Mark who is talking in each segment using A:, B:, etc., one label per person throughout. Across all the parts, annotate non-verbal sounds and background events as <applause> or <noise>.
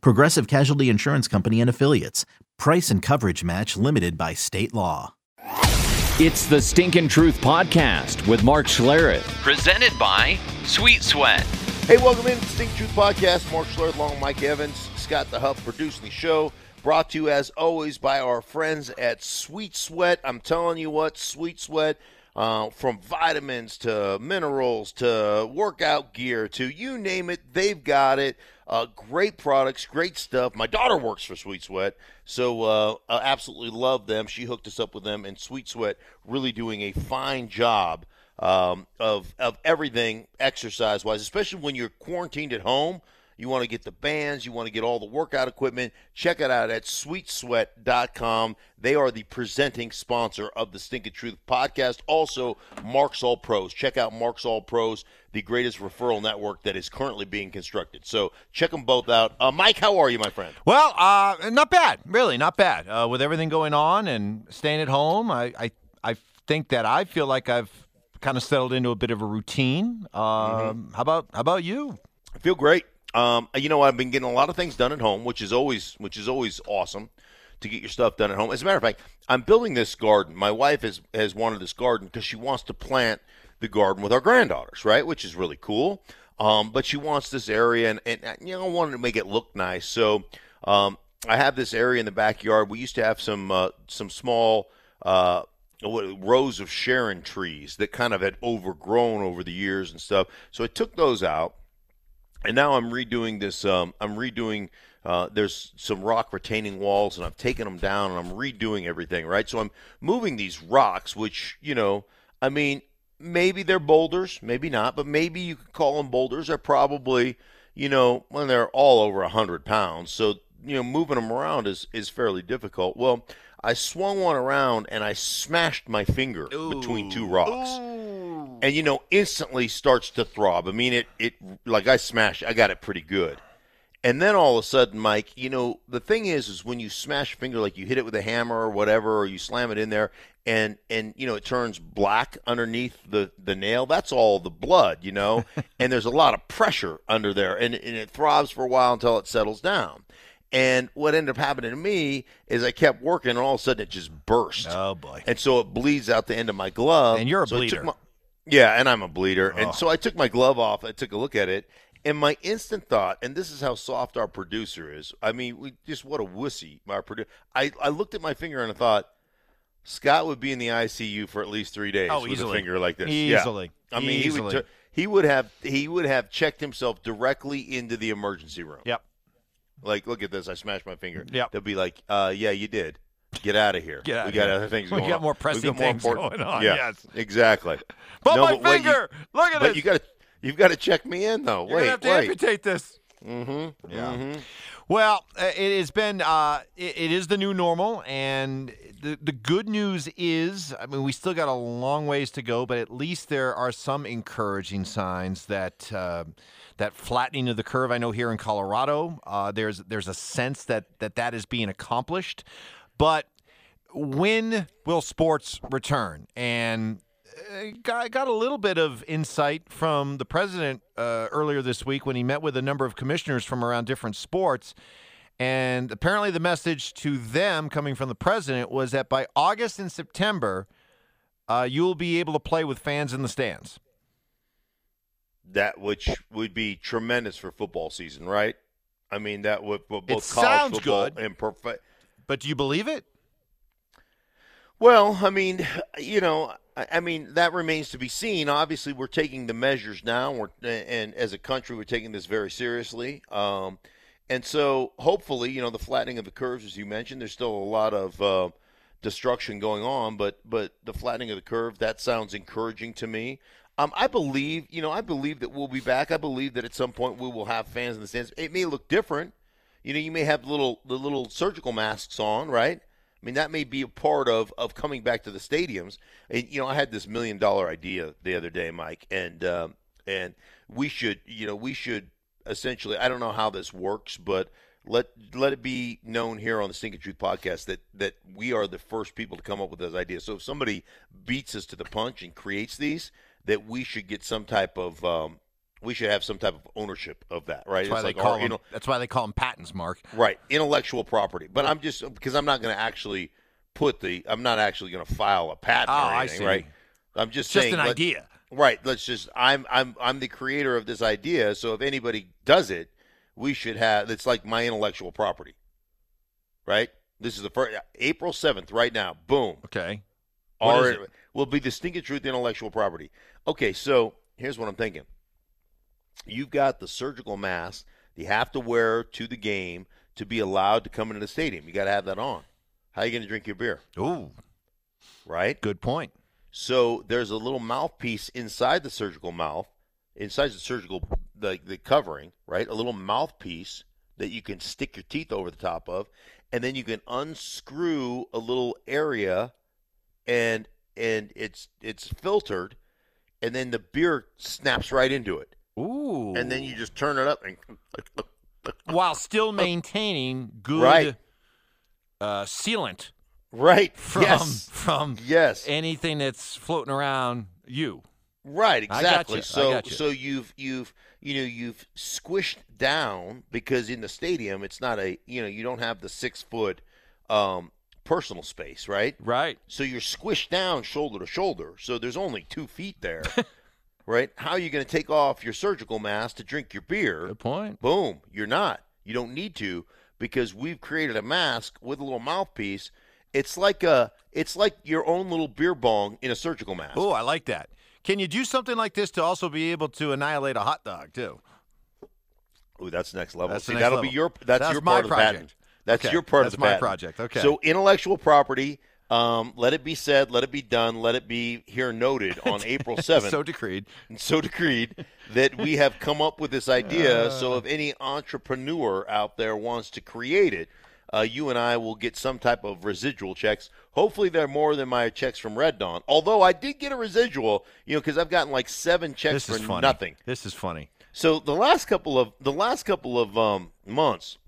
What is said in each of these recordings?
A: Progressive Casualty Insurance Company and Affiliates. Price and coverage match limited by state law.
B: It's the Stinkin' Truth Podcast with Mark Schlereth, presented by Sweet Sweat.
C: Hey, welcome in to the Stink Truth Podcast. Mark Schlereth along with Mike Evans, Scott the Huff producing the show. Brought to you as always by our friends at Sweet Sweat. I'm telling you what, Sweet Sweat, uh, from vitamins to minerals to workout gear to you name it, they've got it. Uh, great products, great stuff. My daughter works for Sweet Sweat, so uh, I absolutely love them. She hooked us up with them, and Sweet Sweat really doing a fine job um, of of everything exercise wise, especially when you're quarantined at home. You want to get the bands, you want to get all the workout equipment. Check it out at sweetsweat.com. They are the presenting sponsor of the Stinkin' Truth podcast. Also, Mark's All Pros. Check out Mark's All Pros, the greatest referral network that is currently being constructed. So check them both out. Uh, Mike, how are you, my friend?
D: Well, uh, not bad, really, not bad. Uh, with everything going on and staying at home, I, I, I think that I feel like I've kind of settled into a bit of a routine. Um,
C: Mm-hmm.
D: How about how about you?
C: I feel great. Um, you know, I've been getting a lot of things done at home, which is always which is always awesome to get your stuff done at home. As a matter of fact, I'm building this garden. My wife has has wanted this garden because she wants to plant the garden with our granddaughters, right? Which is really cool. Um, but she wants this area, and, and you know, I wanted to make it look nice. So um, I have this area in the backyard. We used to have some uh, some small. Uh, Rose of Sharon trees that kind of had overgrown over the years and stuff. So I took those out, and now I'm redoing this. Um, I'm redoing. Uh, there's some rock retaining walls, and I've taken them down, and I'm redoing everything. Right, so I'm moving these rocks, which you know, I mean, maybe they're boulders, maybe not, but maybe you could call them boulders. They're probably, you know, when they're all over a hundred pounds. So you know, moving them around is is fairly difficult. Well, I swung one around and I smashed my finger between two rocks and you know instantly starts to throb. I mean it it like I smashed I got it pretty good. And then all of a sudden, Mike, you know, the thing is is when you smash a finger like you hit it with a hammer or whatever or you slam it in there and and you know it turns black underneath the the nail, that's all the blood, you know. <laughs> and there's a lot of pressure under there and and it throbs for a while until it settles down. And what ended up happening to me is I kept working, and all of a sudden it just burst.
D: Oh, boy.
C: And so it bleeds out the end of my glove.
D: And you're a
C: So
D: bleeder.
C: my- yeah, and I'm a bleeder.
D: Oh.
C: And so I took my glove off. I took a look at it, and my instant thought, and this is how soft our producer is. I mean, we just what a wussy our producer. I I looked at my finger and I thought Scott would be in the ICU for at least three days
D: Oh,
C: with
D: easily.
C: a finger like this. Yeah.
D: Easily.
C: I mean, he would he would have he would have checked himself directly into the emergency room.
D: Yep.
C: Like, look at this. I smashed my finger.
D: Yep.
C: They'll be like, uh, yeah, you did. Get out of here.
D: Get out
C: we got
D: here.
C: other things <laughs>
D: We
C: going
D: got
C: on.
D: more pressing
C: got more
D: things
C: important-
D: going on,
C: Yeah,
D: yes.
C: exactly. <laughs>
D: But
C: No,
D: my
C: but wait, you-
D: finger! Look at
C: but
D: this.
C: you got to you've got to check me in though.
D: You're
C: wait,
D: have to
C: wait.
D: amputate this.
C: Mm-hmm.
D: Yeah. Well, uh, it has been. Uh, it, it is the new normal, and the the good news is, I mean, we still got a long ways to go, but at least there are some encouraging signs that uh, that flattening of the curve. I know here in Colorado, uh, there's there's a sense that that that is being accomplished, but when will sports return? And I got, got a little bit of insight from the president uh, earlier this week when he met with a number of commissioners from around different sports. And apparently, the message to them coming from the president was that by August and September, uh, you will be able to play with fans in the stands.
C: That which would be tremendous for football season, right? I mean, that would for both
D: It
C: college
D: sounds
C: football
D: good.
C: and prof-
D: But do you believe it?
C: Well, I mean, you know, I, mean that remains to be seen. Obviously, we're taking the measures now, we're, and as a country, we're taking this very seriously. Um, and so, hopefully, you know, the flattening of the curves, as you mentioned, there's still a lot of uh, destruction going on, but but the flattening of the curve that sounds encouraging to me. Um, I believe, you know, I believe that we'll be back. I believe that at some point we will have fans in the stands. It may look different. You know, you may have little the little surgical masks on, right? I mean, that may be a part of of coming back to the stadiums. And you know, I had this million dollar idea the other day, Mike, and um, and we should, you know, we should essentially. I don't know how this works, but let let it be known here on the Stinking Truth podcast that that we are the first people to come up with those ideas. So if somebody beats us to the punch and creates these, that we should get some type of um, we should have some type of ownership of that, right?
D: That's why,
C: It's
D: they
C: like
D: call oh,
C: our
D: them, that's why they call them patents, Mark.
C: right intellectual property. But I'm just because I'm not going to actually put the I'm not actually going to file a patent
D: Oh,
C: or
D: I
C: anything,
D: see.
C: right? I'm just
D: Just
C: saying
D: an
C: let-
D: idea.
C: Right. Let's just I'm I'm I'm the creator of this idea, so if anybody does it, we should have it's like my intellectual property. Right? This is the first April 7th right now. Boom.
D: Okay. What
C: Our will be the stinking truth intellectual property. Okay, so here's what I'm thinking. You've got the surgical mask that you have to wear to the game to be allowed to come into the stadium. You got to have that on. How are you going to drink your beer?
D: Ooh,
C: Right?
D: good point.
C: So there's a little mouthpiece inside the surgical mouth, inside the surgical the the covering, right? A little mouthpiece that you can stick your teeth over the top of, and then you can unscrew a little area, and and it's it's filtered, and then the beer snaps right into it,
D: Ooh.
C: and then you just turn it up and
D: while still maintaining good
C: Right.
D: uh, sealant
C: right <laughs>
D: from
C: yes
D: from
C: yes
D: anything that's floating around you.
C: Right, exactly. So
D: gotcha.
C: so you've you've you know you've squished down because in the stadium it's not a you know you don't have the six foot um, personal space, right?
D: Right.
C: So you're squished down shoulder to shoulder. So there's only two feet there, <laughs> right? How are you going to take off your surgical mask to drink your beer?
D: Good point.
C: Boom, you're not. You don't need to because we've created a mask with a little mouthpiece. It's like a it's like your own little beer bong in a surgical mask.
D: Oh, I like that. Can you do something like this to also be able to annihilate a hot dog too?
C: Oh, that's next level.
D: That's
C: See,
D: next
C: that'll
D: level.
C: be your that's,
D: That's
C: your
D: my
C: part of the
D: project.
C: patent. That's
D: Okay,
C: your part
D: that's
C: of the
D: my
C: patent.
D: project. Okay.
C: So intellectual property. Um, let it be said. Let it be done. Let it be here noted on <laughs> April seventh.
D: so decreed.
C: and so decreed that we have come up with this idea. so if any entrepreneur out there wants to create it, uh, you and I will get some type of residual checks. Hopefully, they're more than my checks from Red Dawn. Although I did get a residual, you know, because I've gotten like seven checks
D: This
C: for
D: is funny.
C: nothing.
D: This is funny.
C: So the last couple of the last couple of um, months,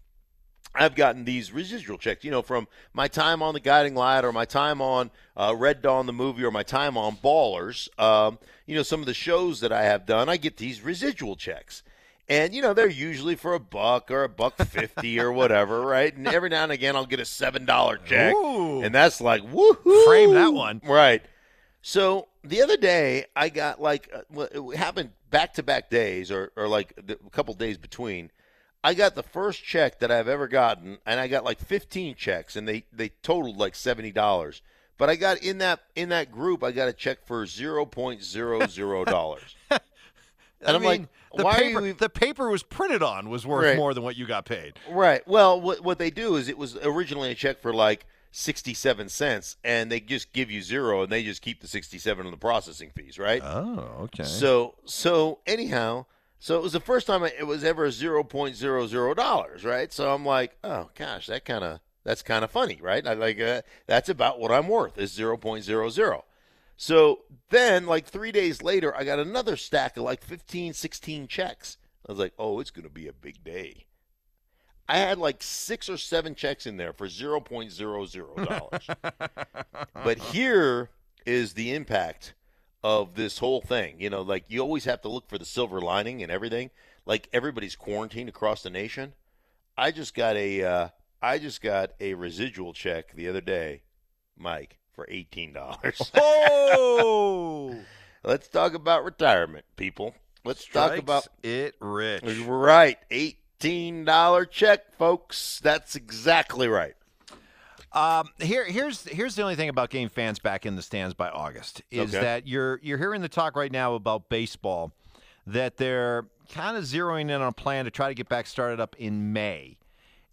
C: I've gotten these residual checks. You know, from my time on the Guiding Light, or my time on uh, Red Dawn the movie, or my time on Ballers. Um, you know, some of the shows that I have done, I get these residual checks. And you know they're usually for a buck or a buck <laughs> fifty or whatever, right? And every now and again I'll get a seven dollar check,
D: Ooh.
C: and that's like woohoo!
D: Frame that one.
C: right? So the other day, I got like uh, it happened back to back days, or or like the, a couple days between. I got the first check that I've ever gotten, and I got like 15 checks, and they they totaled like seventy dollars. But I got in that in that group, I got a check for zero point zero zero <laughs> dollars.
D: I
C: I'm
D: mean,
C: like,
D: the
C: why
D: paper the paper was printed on was worth
C: Right.
D: more than what you got paid.
C: Right. Well, what what they do is it was originally a check for like 67 cents, and they just give you zero, and they just keep the 67 on the processing fees, right?
D: Oh, okay.
C: So so anyhow, so it was the first time it was ever zero point zero zero dollars, right? So I'm like, oh gosh, that kind of that's kind of funny, right? I like uh, that's about what I'm worth is zero point zero zero. So then, like three days later, I got another stack of like 15, 16 checks. I was like, oh, it's going to be a big day. I had like six or seven checks in there for zero point zero zero dollars. <laughs> but here is the impact of this whole thing. You know, like you always have to look for the silver lining and everything. Like everybody's quarantined across the nation. I just got a uh, I just got a residual check the other day, Mike, for eighteen dollars. <laughs>
D: oh,
C: Let's talk about retirement, people. Let's talk about
D: it rich.
C: right eighteen dollar check, folks. That's exactly right.
D: Um, here, here's here's the only thing about getting fans back in the stands by August is
C: Okay.
D: that you're you're hearing the talk right now about baseball that they're kind of zeroing in on a plan to try to get back started up in May,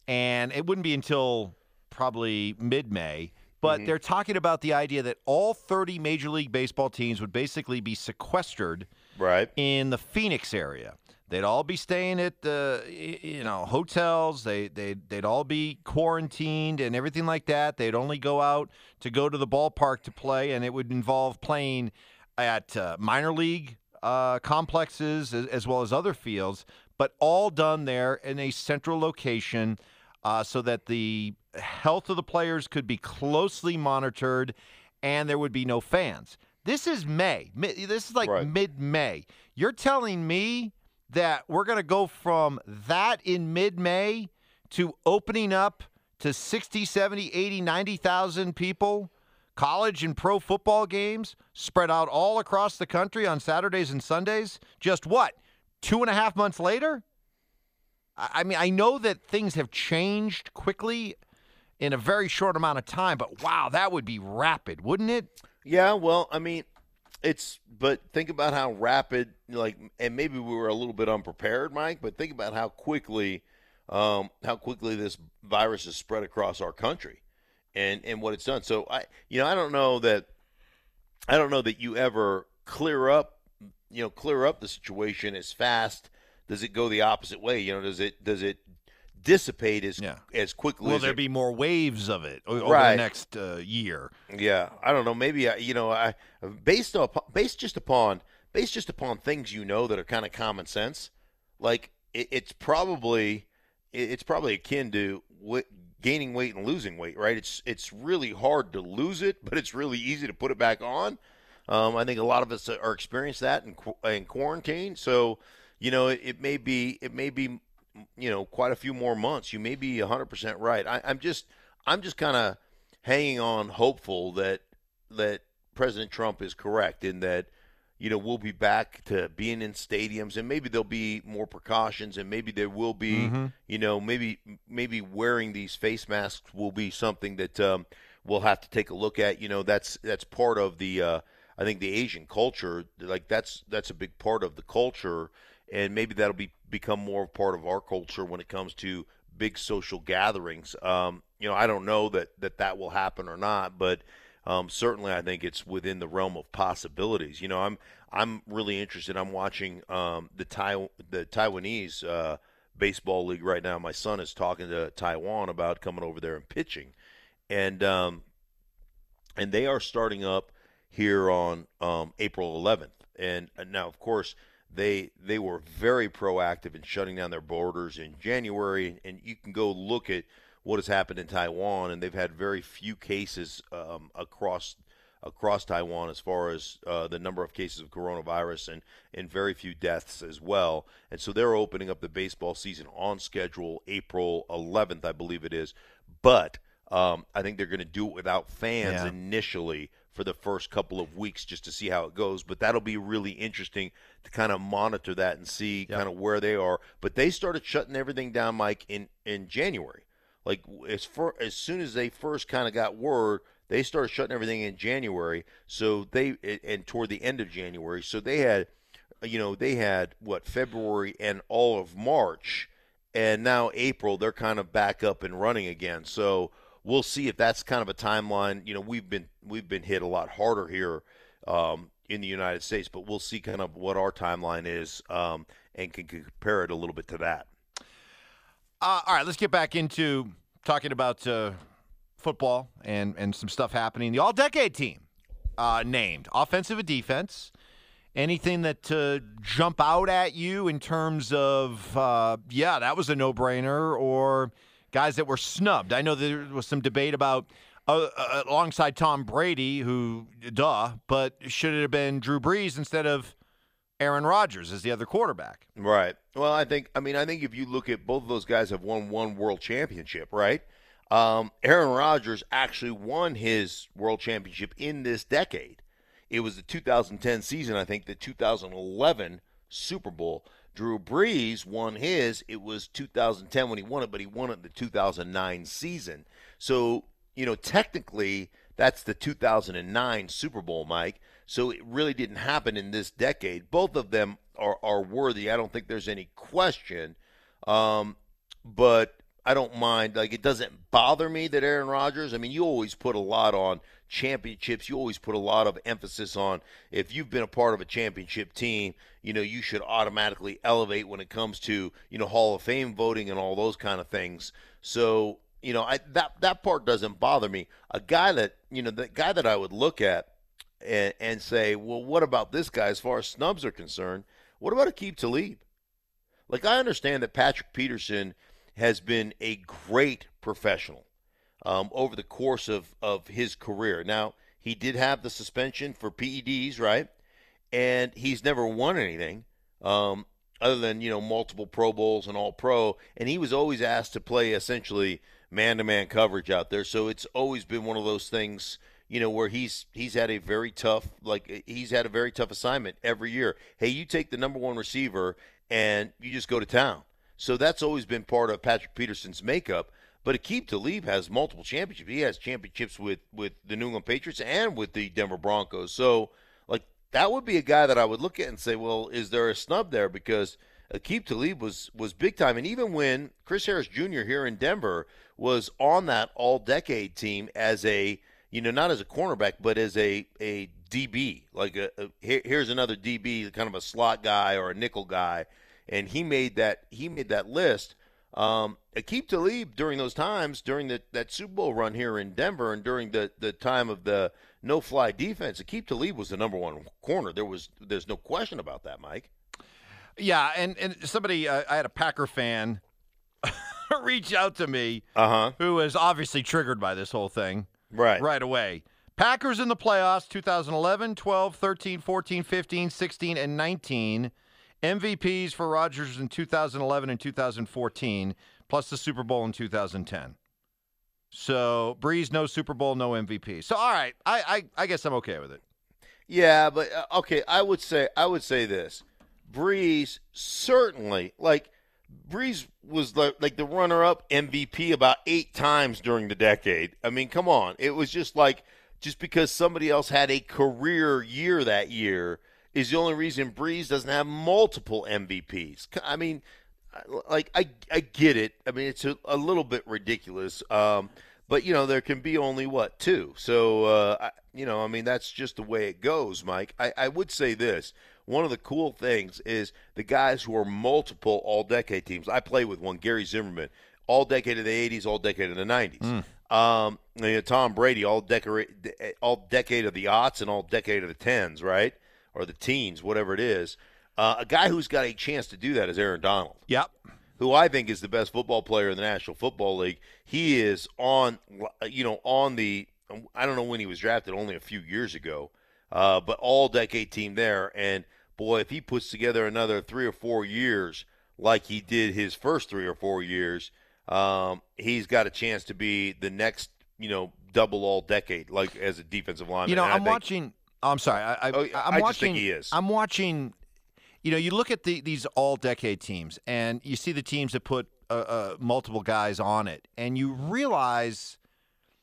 D: and it wouldn't be until probably mid-May. But
C: Mm-hmm.
D: they're talking about the idea that all 30 Major League Baseball teams would basically be sequestered
C: Right.
D: in the Phoenix area. They'd all be staying at the you know hotels. They they they'd all be quarantined and everything like that. They'd only go out to go to the ballpark to play, and it would involve playing at uh, minor league uh, complexes as, as, well as other fields, but all done there in a central location, uh, so that the health of the players could be closely monitored, and there would be no fans. This is May. This is like right. mid May. You're telling me that we're going to go from that in mid May to opening up to 60, 70, 80, 90,000 people, college and pro football games spread out all across the country on Saturdays and Sundays. Just what? Two and a half months later? I mean, I know that things have changed quickly in a very short amount of time, but wow, that would be rapid, wouldn't it?
C: Yeah, well, I mean, it's but think about how rapid like and maybe we were a little bit unprepared mike but think about how quickly um, how quickly this virus has spread across our country and and what it's done. So i you know i don't know that i don't know that you ever clear up you know clear up the situation as fast. Does it go the opposite way? You know does it does it dissipate as yeah. as quickly.
D: Will there
C: it,
D: be more waves of it over right. the next uh, year?
C: Yeah, I don't know. Maybe I, you know, I based upon based just upon based just upon things you know that are kind of common sense. Like it, it's probably it, it's probably akin to w- gaining weight and losing weight, right? It's it's really hard to lose it, but it's really easy to put it back on. Um, I think a lot of us are experienced that in, in quarantine. So, you know, it, it may be it may be you know quite a few more months. You may be 100% right. I, I'm just I'm just kind of hanging on, hopeful that that President Trump is correct in that you know we'll be back to being in stadiums and maybe there'll be more precautions and maybe there will be mm-hmm. you know maybe maybe wearing these face masks will be something that um, we'll have to take a look at you know that's that's part of the uh, I think the Asian culture like that's that's a big part of the culture and maybe that'll be become more part of our culture when it comes to big social gatherings. Um, you know, I don't know that that, that will happen or not, but um, certainly I think it's within the realm of possibilities. You know, I'm I'm really interested. I'm watching um, the Tai the Taiwanese uh, baseball league right now. My son is talking to Taiwan about coming over there and pitching, and um, and they are starting up here on um, April 11th. And, and now, of course they they were very proactive in shutting down their borders in January, and you can go look at what has happened in Taiwan, and they've had very few cases um, across across Taiwan as far as uh, the number of cases of coronavirus and, and very few deaths as well. And so they're opening up the baseball season on schedule April 11th, I believe it is. But um, I think they're going to do it without fans yeah. initially for the first couple of weeks just to see how it goes. But that'll be really interesting to kind of monitor that and see yep. kind of where they are. But they started shutting everything down, Mike, in in January. Like as far as soon as they first kind of got word, they started shutting everything in January. So they and toward the end of January, so they had, you know, they had what February and all of March, and now April they're kind of back up and running again. So we'll see if that's kind of a timeline. You know, we've been we've been hit a lot harder here um, in the United States, but we'll see kind of what our timeline is um, and can compare it a little bit to that.
D: Uh, all right, let's get back into talking about uh, football and and some stuff happening. The All Decade team uh, named offensive and defense. Anything that uh, jump out at you in terms of uh, yeah, that was a no brainer or guys that were snubbed. I know there was some debate about uh, uh, alongside Tom Brady, who duh, but should it have been Drew Brees instead of Aaron Rodgers as the other quarterback?
C: Right. Well, I think I mean I think if you look at both of those guys have won one world championship, right? Um, Aaron Rodgers actually won his world championship in this decade. It was the 2010 season, I think, the 2011 Super Bowl. Drew Brees won his. It was 2010 when he won it, but he won it in the 2009 season. So, you know, technically, that's the 2009 Super Bowl, Mike. So it really didn't happen in this decade. Both of them are, are worthy. I don't think there's any question. Um, but I don't mind. Like it doesn't bother me that Aaron Rodgers. I mean, you always put a lot on championships. You always put a lot of emphasis on if you've been a part of a championship team. You know, you should automatically elevate when it comes to you know Hall of Fame voting and all those kind of things. So you know, I, that that part doesn't bother me. A guy that you know, the guy that I would look at and, and say, well, what about this guy as far as snubs are concerned? What about Aqib Talib? Like I understand that Patrick Peterson has been a great professional um, over the course of, of his career. Now, he did have the suspension for PEDs, right? And he's never won anything um, other than, you know, multiple Pro Bowls and All Pro. And he was always asked to play essentially man to man coverage out there. So it's always been one of those things you know, where he's he's had a very tough like he's had a very tough assignment every year. Hey, you take the number one receiver and you just go to town. So that's always been part of Patrick Peterson's makeup. But Aqib Talib has multiple championships. He has championships with with the New England Patriots and with the Denver Broncos. So like that would be a guy that I would look at and say, well, is there a snub there because Aqib Talib was was big time, and even when Chris Harris Jr. here in Denver was on that All Decade team as a you know, not as a cornerback, but as a, a DB. Like a, a here's another DB, kind of a slot guy or a nickel guy, and he made that he made that list. Um, Aqib Talib during those times, during the, that Super Bowl run here in Denver, and during the, the time of the no fly defense, Aqib Talib was the number one corner. There was there's no question about that, Mike.
D: Yeah, and and somebody uh, I had a Packer fan <laughs> reach out to me
C: uh-huh.
D: who was obviously triggered by this whole thing
C: right
D: right away. Packers in the playoffs 2011, 12, 13, 14, 15, 16 and 19. MVPs for Rodgers in 2011 and 2014 plus the Super Bowl in 2010. So, Brees, no Super Bowl, no MVP. So, all right, I I, I guess I'm okay with it.
C: Yeah, but uh, okay, I would say I would say this. Brees certainly like Brees was like, like the runner-up MVP about eight times during the decade. I mean, come on, it was just like just because somebody else had a career year that year is the only reason Brees doesn't have multiple MVPs. I mean, like I I get it. I mean, it's a, a little bit ridiculous. Um, but you know, there can be only what two. So uh, I, you know, I mean, that's just the way it goes, Mike. I, I would say this one of the cool things is the guys who are multiple all decade teams. I play with one, Gary Zimmerman, all decade of the 80s, all decade of the 90s. Mm. Um, you know, Tom Brady, all decade, all decade of the aughts and all decade of the tens, right? Or the teens, whatever it is. Uh, a guy who's got a chance to do that is Aaron Donald.
D: Yep.
C: Who I think is the best football player in the National Football League. He is on, you know, on the. I don't know when he was drafted, only a few years ago uh, but all decade team there. And boy, if he puts together another three or four years like he did his first three or four years, um, he's got a chance to be the next, you know, double all decade, like as a defensive lineman.
D: You know, I'm think, watching. Oh, I'm sorry. I, I, oh, I'm
C: I
D: watching.
C: he is.
D: I'm watching. You know, you look at the, these all decade teams, and you see the teams that put uh, uh, multiple guys on it, and you realize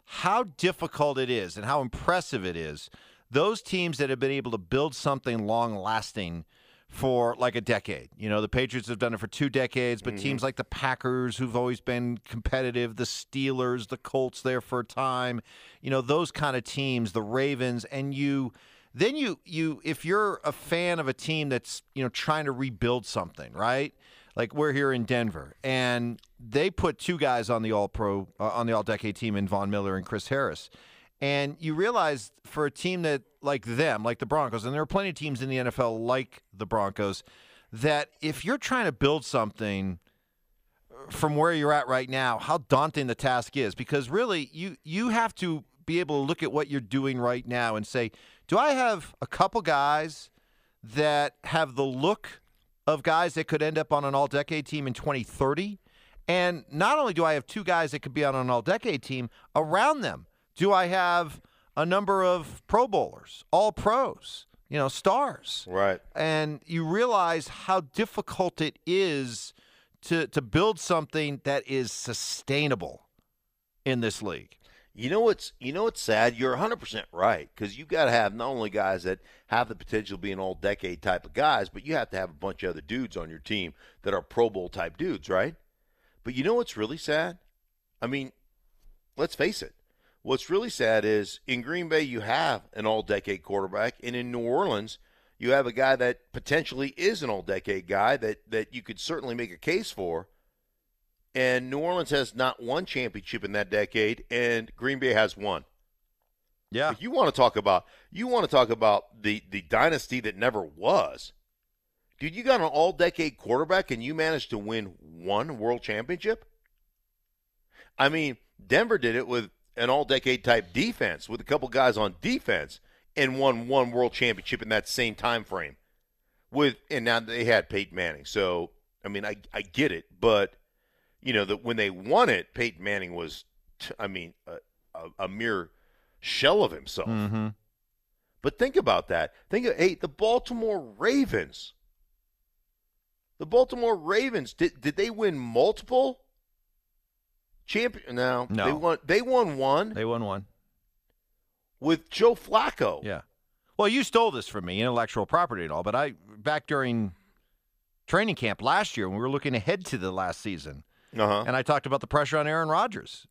D: how difficult it is and how impressive it is those teams that have been able to build something long lasting for like a decade. You know, the Patriots have done it for two decades, but mm-hmm. teams like the Packers, who've always been competitive, the Steelers, the Colts there for a time, you know, those kind of teams, the Ravens, and you then you you if you're a fan of a team that's, you know, trying to rebuild something, right? Like we're here in Denver and they put two guys on the all pro uh, on the all decade team in Von Miller and Chris Harris. And you realize for a team that like them, like the Broncos, and there are plenty of teams in the NFL like the Broncos, that if you're trying to build something from where you're at right now, how daunting the task is. Because really, you you have to be able to look at what you're doing right now and say, do I have a couple guys that have the look of guys that could end up on an all decade team in 2030? And not only do I have two guys that could be on an all decade team around them do I have a number of Pro Bowlers, all pros, you know, stars?
C: Right.
D: And you realize how difficult it is to to build something that is sustainable in this league.
C: You know what's you know what's sad? You're 100% right because you got to have not only guys that have the potential to be an all decade type of guys, but you have to have a bunch of other dudes on your team that are Pro Bowl type dudes, right? But you know what's really sad? I mean, let's face it. What's really sad is in Green Bay you have an all-decade quarterback, and in New Orleans you have a guy that potentially is an all-decade guy that that you could certainly make a case for. And New Orleans has not one championship in that decade, and Green Bay has one.
D: Yeah.
C: You want to talk about you want to talk about the the dynasty that never was. Dude, you got an all decade quarterback and you managed to win one world championship? I mean, Denver did it with an all decade type defense with a couple guys on defense and won one world championship in that same time frame. With and now they had Peyton Manning. So, I mean, I I get it, but you know, that when they won it, Peyton Manning was I mean, a, a, a mere shell of himself.
D: Mm-hmm.
C: But think about that. Think of hey, the Baltimore Ravens. The Baltimore Ravens did did they win multiple champion? No,
D: No.
C: they won. They won one
D: They won one.
C: with Joe Flacco.
D: Yeah. Well, you stole this from me, intellectual property and all, but I back during training camp last year when we were looking ahead to the last season,
C: Uh huh.
D: and I talked about the pressure on Aaron Rodgers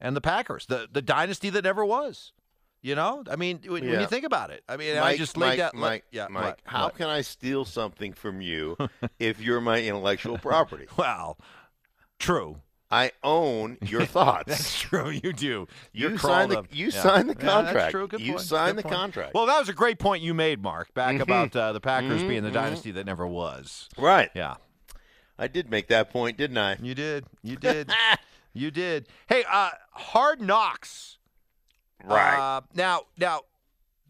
D: and the Packers, the the dynasty that never was. You know, I mean, when, when
C: Yeah.
D: you think about it, I mean, I
C: Mike,
D: just
C: Mike,
D: laid that.
C: Mike,
D: yeah,
C: Mike.
D: what?
C: How
D: What?
C: can I steal something from you <laughs> if you're my intellectual property?
D: Well, true.
C: I own your <laughs> thoughts.
D: That's true. You do. You're
C: You signed the-
D: up.
C: you
D: Yeah.
C: signed the
D: Yeah, that's
C: contract.
D: true. Good
C: You
D: point.
C: signed
D: Good
C: the
D: point.
C: contract.
D: Well, that was a great point you made, Mark, back
C: Mhm.
D: about uh, the Packers
C: Mhm,
D: being the
C: mhm.
D: dynasty that never was.
C: right.
D: Yeah,
C: I did make that point, didn't I?
D: you did. You <laughs> did. you did. Hey, uh, Hard Knocks.
C: Right.
D: Uh, now, now,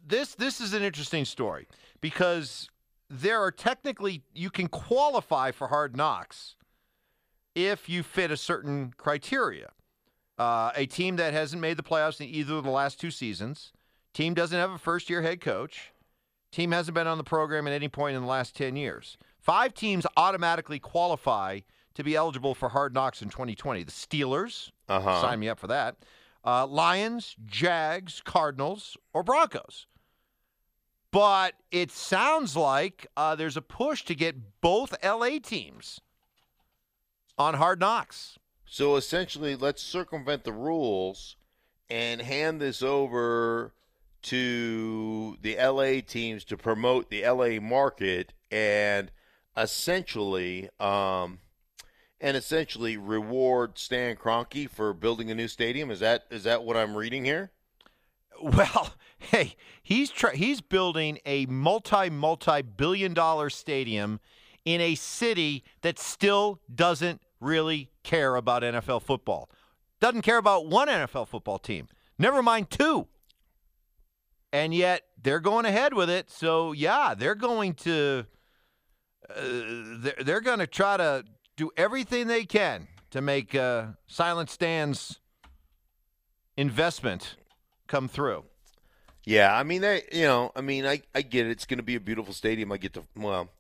D: this this is an interesting story because there are technically you can qualify for Hard Knocks if you fit a certain criteria. Uh, a team that hasn't made the playoffs in either of the last two seasons, team doesn't have a first year head coach, team hasn't been on the program at any point in the last 10 years. Five teams automatically qualify to be eligible for Hard Knocks in 2020. The Steelers,
C: Uh huh.
D: sign me up for that. Uh, Lions, Jags, Cardinals, or Broncos. But it sounds like uh, there's a push to get both LA teams on Hard Knocks.
C: So essentially, let's circumvent the rules and hand this over to the LA teams to promote the LA market and essentially um and essentially reward Stan Kroenke for building a new stadium. Is that is that what I'm reading here? <laughs>
D: Well, hey, he's try- he's building a multi multi billion dollar stadium in a city that still doesn't really care about NFL football. Doesn't care about one NFL football team. Never mind two. And yet they're going ahead with it. So yeah, they're going to uh, they're, they're going to try to do everything they can to make uh, Silent Stan's investment come through.
C: Yeah, I mean, they, you know, I mean, I, I get it. It's going to be a beautiful stadium. I get to, well,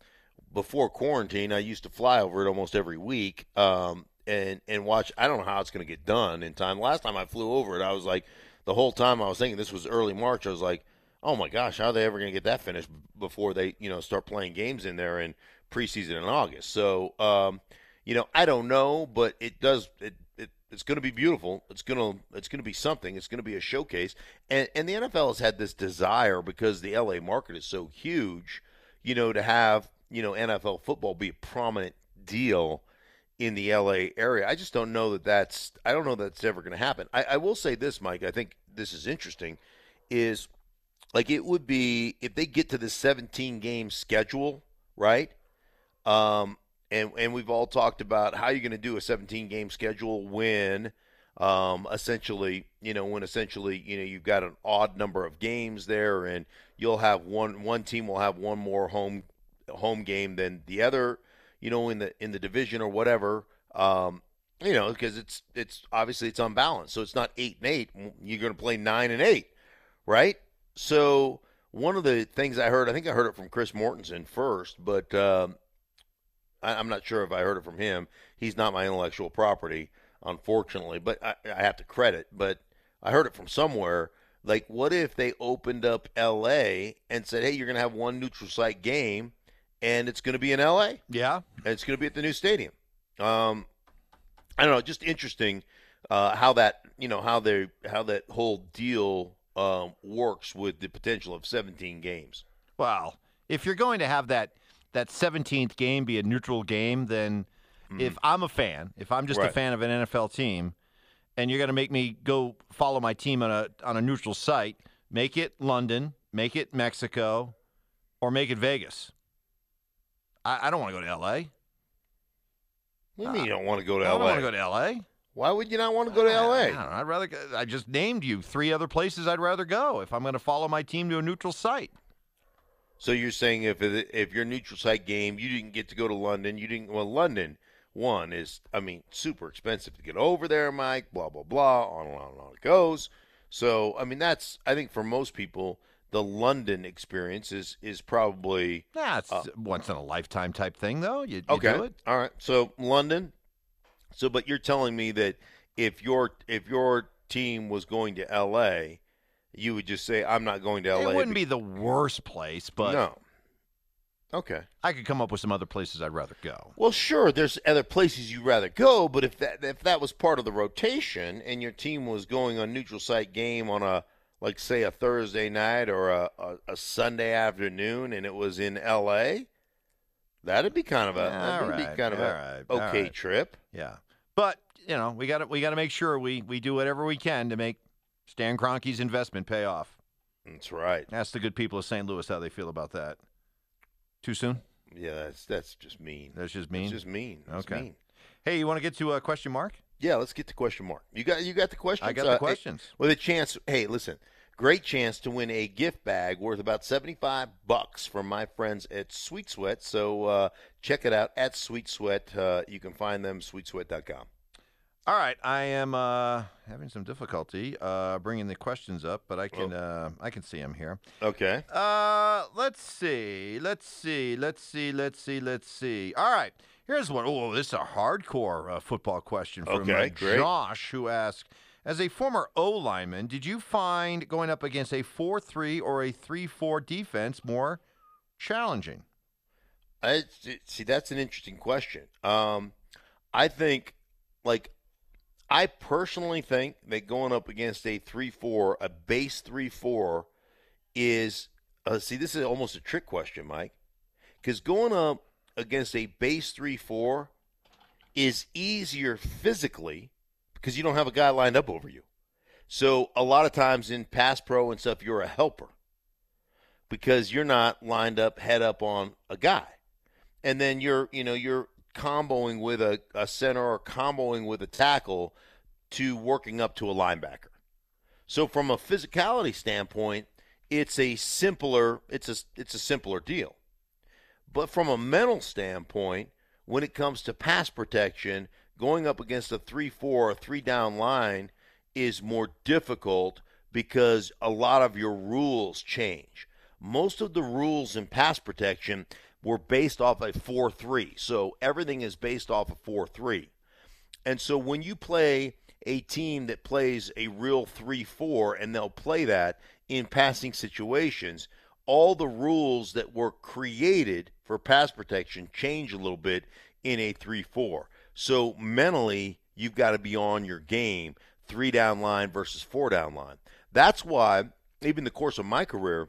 C: before quarantine, I used to fly over it almost every week um, and, and watch. I don't know how it's going to get done in time. Last time I flew over it, I was like, the whole time I was thinking this was early March. I was like, oh my gosh, how are they ever going to get that finished before they, you know, start playing games in there in preseason in August? So, um, you know, I don't know, but it does, it, it it's going to be beautiful. It's going to it's going to be something. It's going to be a showcase. And and the NFL has had this desire because the LA market is so huge, you know, to have, you know, NFL football be a prominent deal in the LA area. I just don't know that that's I don't know that's ever going to happen. I, I will say this, Mike. I think this is interesting. Is like it would be if they get to the 17 game schedule, right? Um, and and we've all talked about how you're going to do a 17 game schedule when um, essentially you know when essentially you know you've got an odd number of games there and you'll have one one team will have one more home home game than the other you know in the in the division or whatever um, you know because it's it's obviously it's unbalanced so it's not 8 and 8 you're going to play 9 and 8 right so one of the things I heard I think I heard it from Chris Mortensen first but um, I, I'm not sure if I heard it from him. He's not my intellectual property, unfortunately, but I, I have to credit. But I heard it from somewhere. Like, what if they opened up L.A. and said, "Hey, you're going to have one neutral site game, and it's going to be in L.A.
D: Yeah.
C: and it's going to be at the new stadium." Um, I don't know, just interesting uh, how that you know how they how that whole deal um, works with the potential of 17 games.
D: Well, if you're going to have that that 17th game be a neutral game, then if I'm a fan, if I'm just a
C: Mm-hmm.
D: Fan of an NFL team, and you're going to make me go follow my team on a on a neutral site, make it London, make it Mexico, or make it Vegas. I, I don't want to go to L.A.
C: What do you uh, mean you don't want to go to LA?
D: I don't
C: LA?
D: want to go to L.A.
C: Why would you not want to go to
D: I don't
C: LA?
D: know. I'd rather. Go, I just named you three other places I'd rather go if I'm going to follow my team to a neutral site.
C: So you're saying if it, if your neutral site game, you didn't get to go to London, you didn't. Well, London one is, I mean, super expensive to get over there, Mike. Blah blah blah. On and on and on it goes. So I mean, that's I think for most people, the London experience is is probably
D: Yeah, it's once in a lifetime type thing, though. You, you
C: Uh, okay.
D: do it.
C: All right. So London. So, but you're telling me that if your if your team was going to L.A., you would just say, "I'm not going to L.A."
D: It wouldn't be the worst place, but
C: no. Okay.
D: I could come up with some other places I'd rather go.
C: Well, sure. There's other places you'd rather go, but if that if that was part of the rotation and your team was going on neutral site game on a like say a Thursday night or a, a, a Sunday afternoon and it was in L.A., that'd be kind of a that'd
D: All
C: be kind of a
D: right,
C: okay
D: right.
C: trip.
D: Yeah, but you know we got to we got to make sure we we do whatever we can to make Stan Kroenke's investment pay off.
C: That's right.
D: Ask the good people of St. Louis how they feel about that. Too soon?
C: Yeah, that's that's just mean.
D: That's just mean.
C: That's just mean. That's
D: Okay.
C: mean.
D: Hey, you want to get to a question mark?
C: Yeah, let's get to question mark. You got you got the questions.
D: I got
C: Uh,
D: the questions.
C: with a chance. Hey, listen, great chance to win a gift bag worth about seventy-five bucks from my friends at Sweet Sweat. So uh, check it out at Sweet Sweat. Uh, you can find them sweetsweat.com.
D: All right, I am uh, having some difficulty uh, bringing the questions up, but I can uh, I can see them here.
C: Okay.
D: Uh, let's see, let's see, let's see, let's see, let's see. All right, here's one. Oh, this is a hardcore uh, football question from
C: Okay,
D: uh. Josh, who asked, as a former O lineman, did you find going up against a four-three or a three-four defense more challenging?
C: I see. That's an interesting question. Um, I think, like, I personally think that going up against a three-four, a base three-four, is uh, see. This is almost a trick question, Mike, because going up against a base three-four is easier physically because you don't have a guy lined up over you. So a lot of times in pass pro and stuff, you're a helper because you're not lined up head up on a guy. And then you're you know you're comboing with a, a center or comboing with a tackle to working up to a linebacker. So from a physicality standpoint it's a simpler it's a it's a simpler deal but from a mental standpoint when it comes to pass protection going up against a 3-4 or 3 down line is more difficult because a lot of your rules change most of the rules in pass protection were based off a 4 3. So everything is based off a 4 3. And so when you play a team that plays a real 3 4 and they'll play that in passing situations, all the rules that were created for pass protection change a little bit in a 3 4. So mentally, you've got to be on your game, three down line versus four down line. That's why, even the course of my career,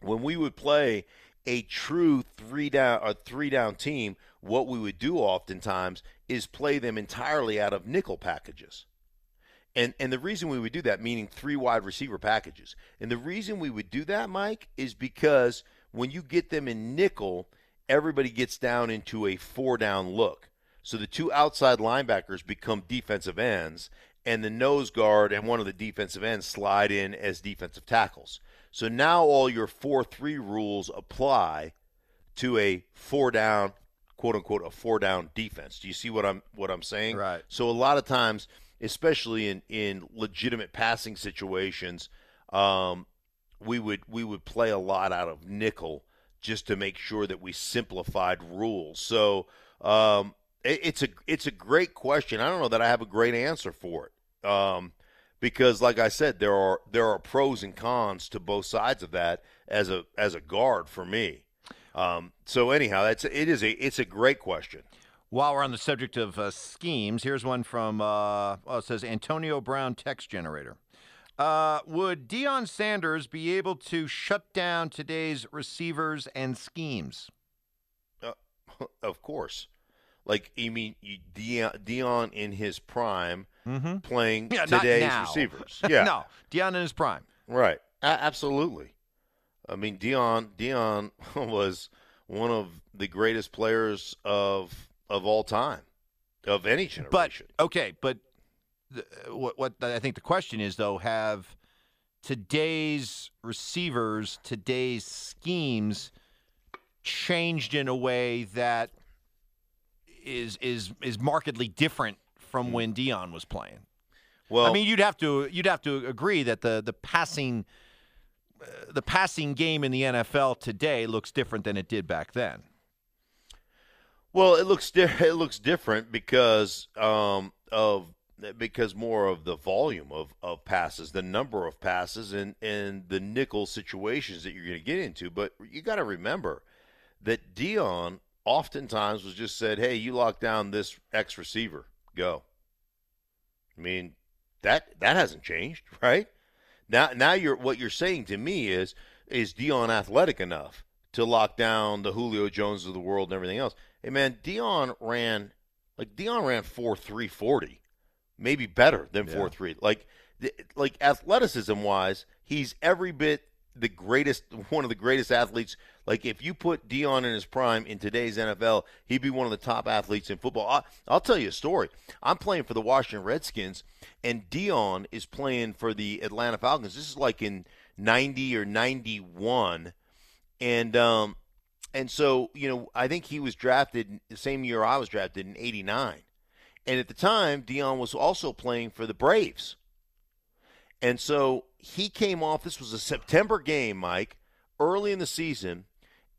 C: when we would play a true three down a three down team, what we would do oftentimes is play them entirely out of nickel packages. And and the reason we would do that, meaning three wide receiver packages, and the reason we would do that, Mike, is because when you get them in nickel, everybody gets down into a four down look. So the two outside linebackers become defensive ends, and the nose guard and one of the defensive ends slide in as defensive tackles. So now all your 4 3 rules apply to a four down, quote unquote, a four down defense. Do you see what I'm what I'm saying?
D: Right.
C: So a lot of times, especially in, in legitimate passing situations, um, we would we would play a lot out of nickel just to make sure that we simplified rules. So um, it, it's a it's a great question. I don't know that I have a great answer for it. Um, because like I said, there are there are pros and cons to both sides of that as a as a guard for me. Um, so anyhow, that's it is a it's a great question.
D: While we're on the subject of uh, schemes, here's one from, uh, well, it says Antonio Brown text generator. Uh, would Deion Sanders be able to shut down today's receivers and schemes?
C: Uh, <laughs> of course. Like, you mean you, Deion, Deion in his prime
D: Mm-hmm.
C: playing
D: Yeah,
C: today's receivers? <laughs> Yeah.
D: no, Deion in his prime.
C: Right. A- absolutely. I mean, Deion Deion <laughs> was one of the greatest players of of all time, of any generation.
D: But okay, but the, what what I think the question is though, have today's receivers, today's schemes changed in a way that is is is markedly different from when Deion was playing?
C: well,
D: I mean, you'd have to you'd have to agree that the the passing uh, the passing game in the NFL today looks different than it did back then.
C: well, it looks di- <laughs> it looks different because um, of because more of the volume of, of passes, the number of passes, and and the nickel situations that you're going to get into. But you got to remember that Deion oftentimes was just said, "Hey, you lock down this X receiver, go." I mean, that that hasn't changed, <laughs> right? Now, now you're what you're saying to me is is Deion athletic enough to lock down the Julio Jones of the world and everything else? Hey, man, Deion ran like Deion ran four three forty, maybe better than
D: Yeah.
C: four three. Like, like athleticism wise, he's every bit the greatest, one of the greatest athletes. Like, if you put Deion in his prime in today's NFL, he'd be one of the top athletes in football. I, I'll tell you a story. I'm playing for the Washington Redskins, and Deion is playing for the Atlanta Falcons. This is like in '90 or '91, and um, and so you know, I think he was drafted the same year I was drafted in '89, and at the time, Deion was also playing for the Braves. And so he came off. This was a September game, Mike, early in the season,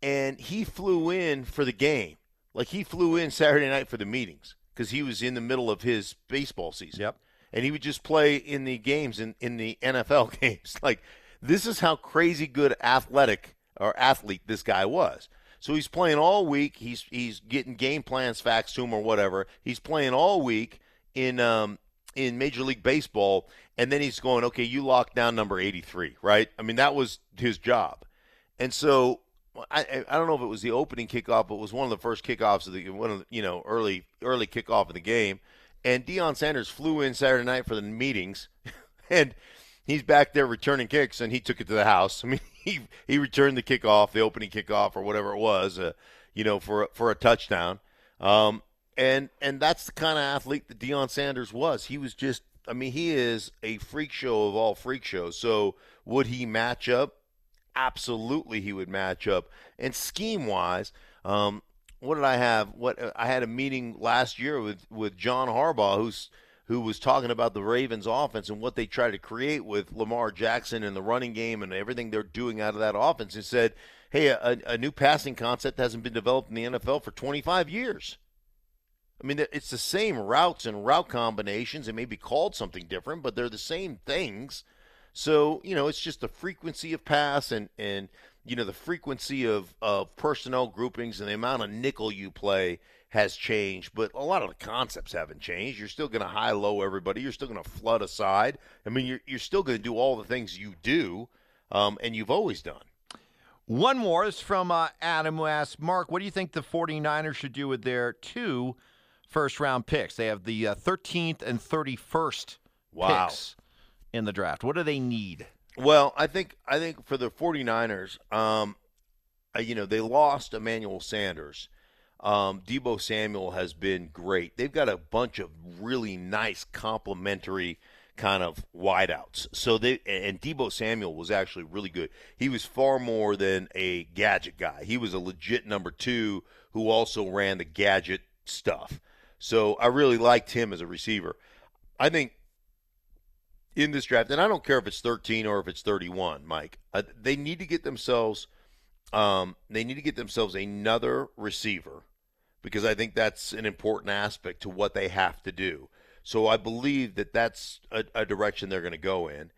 C: and he flew in for the game. Like he flew in Saturday night for the meetings because he was in the middle of his baseball season.
D: Yep.
C: And he would just play in the games in, in the <laughs> NFL games. Like this is how crazy good athletic or athlete this guy was. So he's playing all week. He's he's getting game plans faxed to him or whatever. He's playing all week in um, in Major League Baseball, and then he's going, okay, you lock down number 83, right? I mean, that was his job. And so I, I- don't know if it was the opening kickoff, but it was one of the first kickoffs of the one of the, you know early early kickoff of the game. And Deion Sanders flew in Saturday night for the meetings, <laughs> and he's back there returning kicks, and he took it to the house. <laughs> I mean, he he returned the kickoff, the opening kickoff, or whatever it was, uh, you know, for for a touchdown. Um, and and that's the kind of athlete that Deion Sanders was. He was just, I mean, he is a freak show of all freak shows. So would he match up? Absolutely, he would match up. And scheme wise, um, what did I have? What I had a meeting last year with with John Harbaugh, who's who was talking about the Ravens offense and what they try to create with Lamar Jackson and the running game and everything they're doing out of that offense, and said, "Hey, a, a new passing concept hasn't been developed in the NFL for 25 years." I mean, it's the same routes and route combinations. It may be called something different, but they're the same things. So, you know, it's just the frequency of pass and, and you know, the frequency of, of personnel groupings and the amount of nickel you play has changed. But a lot of the concepts haven't changed. You're still going to high low everybody. You're still going to flood aside. I mean, you're, you're still going to do all the things you do um, and you've always done.
D: One more is from uh, Adam who asks, Mark, what do you think the 49ers should do with their two first round picks? They have the uh, 13th and 31st
C: Wow.
D: picks in the draft. What do they need?
C: Well, I think I think for the 49ers, um, you know, they lost Emmanuel Sanders. Um, Deebo Samuel has been great. They've got a bunch of really nice complementary kind of wideouts. So they and Deebo Samuel was actually really good. He was far more than a gadget guy. He was a legit number two who also ran the gadget stuff. So I really liked him as a receiver. I think in this draft, and I don't care if it's 13 or if it's 31, Mike. Uh, they need to get themselves, um, they need to get themselves another receiver because I think that's an important aspect to what they have to do. So I believe that that's a, a direction they're going to go in,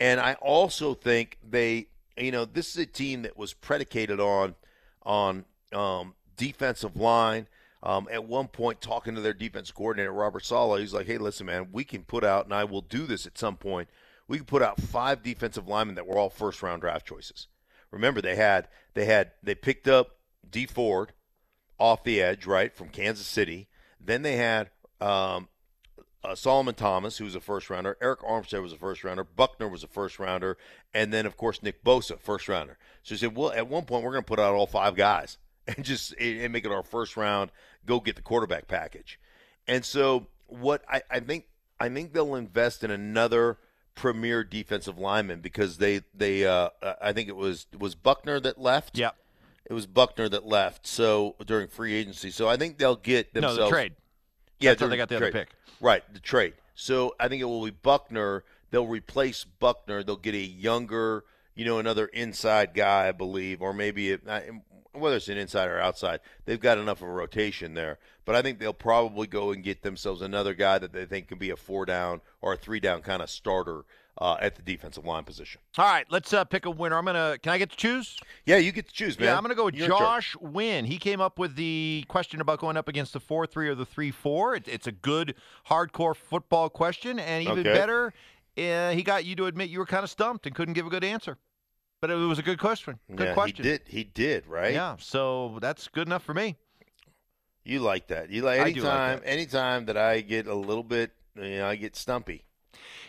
C: and I also think they, you know, this is a team that was predicated on on um, defensive line. Um, at one point, talking to their defense coordinator Robert Saleh, he's like, "Hey, listen, man, we can put out, and I will do this at some point. We can put out five defensive linemen that were all first round draft choices. Remember, they had they had they picked up Dee Ford off the edge, right from Kansas City. Then they had um, uh, Solomon Thomas, who was a first rounder. Arik Armstead was a first rounder. Buckner was a first rounder, and then of course Nick Bosa, first rounder. So he said, well, at one point we're going to put out all five guys <laughs> and just and make it our first round. Go get the quarterback package. And so what I, I think I think they'll invest in another premier defensive lineman because they they uh, I think it was was Buckner that left.
D: Yep.
C: It was Buckner that left. So during free agency, so I think they'll get themselves.
D: No, the trade.
C: Yeah,
D: That's they got the
C: trade.
D: other pick.
C: Right, the trade. So I think it will be Buckner. They'll replace Buckner. They'll get a younger, you know, another inside guy, I believe, or maybe it, whether it's an inside or outside. They've got enough of a rotation there. But I think they'll probably go and get themselves another guy that they think can be a four down or a three down kind of starter uh, at the defensive line position.
D: All right, let's uh, pick a winner. I'm gonna. Can I get to choose?
C: Yeah, you get to choose, man.
D: Yeah, I'm gonna go with. Josh Wynn. He came up with the question about going up against the four three or the three four. It, it's a good hardcore football question, and even
C: Okay.
D: better, uh, he got you to admit you were kind of stumped and couldn't give a good answer. But it was a good question. Good
C: yeah,
D: question.
C: He did. He did. Right.
D: Yeah, so that's good enough for me.
C: You like that. You like
D: do like
C: anytime.
D: that.
C: Anytime that I get a little bit, you know, I get stumpy.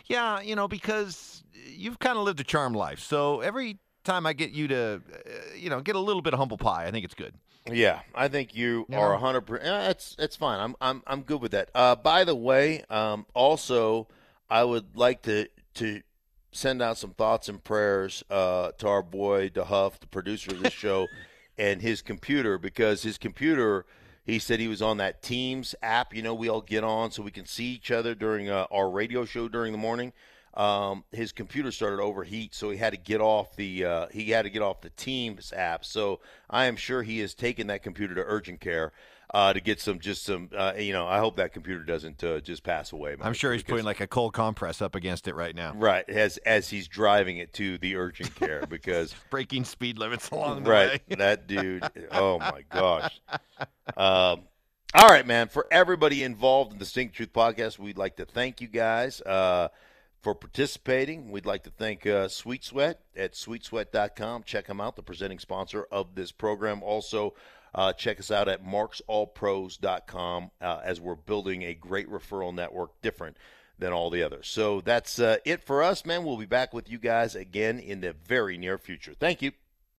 D: Yeah, you know, because you've kind of lived a charmed life. So every time I get you to, uh, you know, get a little bit of humble pie, I think it's good.
C: Yeah, I think you
D: You
C: are a hundred percent. That's that's fine. I'm I'm I'm good with that. Uh, by the way, um, also I would like to to send out some thoughts and prayers uh, to our boy DeHuff, the producer of this <laughs> show, and his computer because his computer. He said he was on that Teams app. You know, we all get on so we can see each other during uh, our radio show during the morning. Um, his computer started overheat, so he had to get off the uh, he had to get off the Teams app. So I am sure he has taken that computer to urgent care uh, to get some just some. Uh, you know, I hope that computer doesn't uh, just pass away.
D: I'm sure he's
C: because-
D: putting like a cold compress up against it right now.
C: right as as he's driving it to the urgent care because <laughs>
D: Breaking speed limits along the
C: right
D: way. <laughs>
C: that dude. Oh my gosh. Um, all right, man. For everybody involved in the Stink Truth podcast, we'd like to thank you guys uh, for participating. We'd like to thank uh, Sweet Sweat at sweetsweat.com. Check them out, the presenting sponsor of this program. Also, uh, check us out at marksallpros.com uh, as we're building a great referral network different than all the others. So that's uh, it for us, man. We'll be back with you guys again in the very near future. Thank you.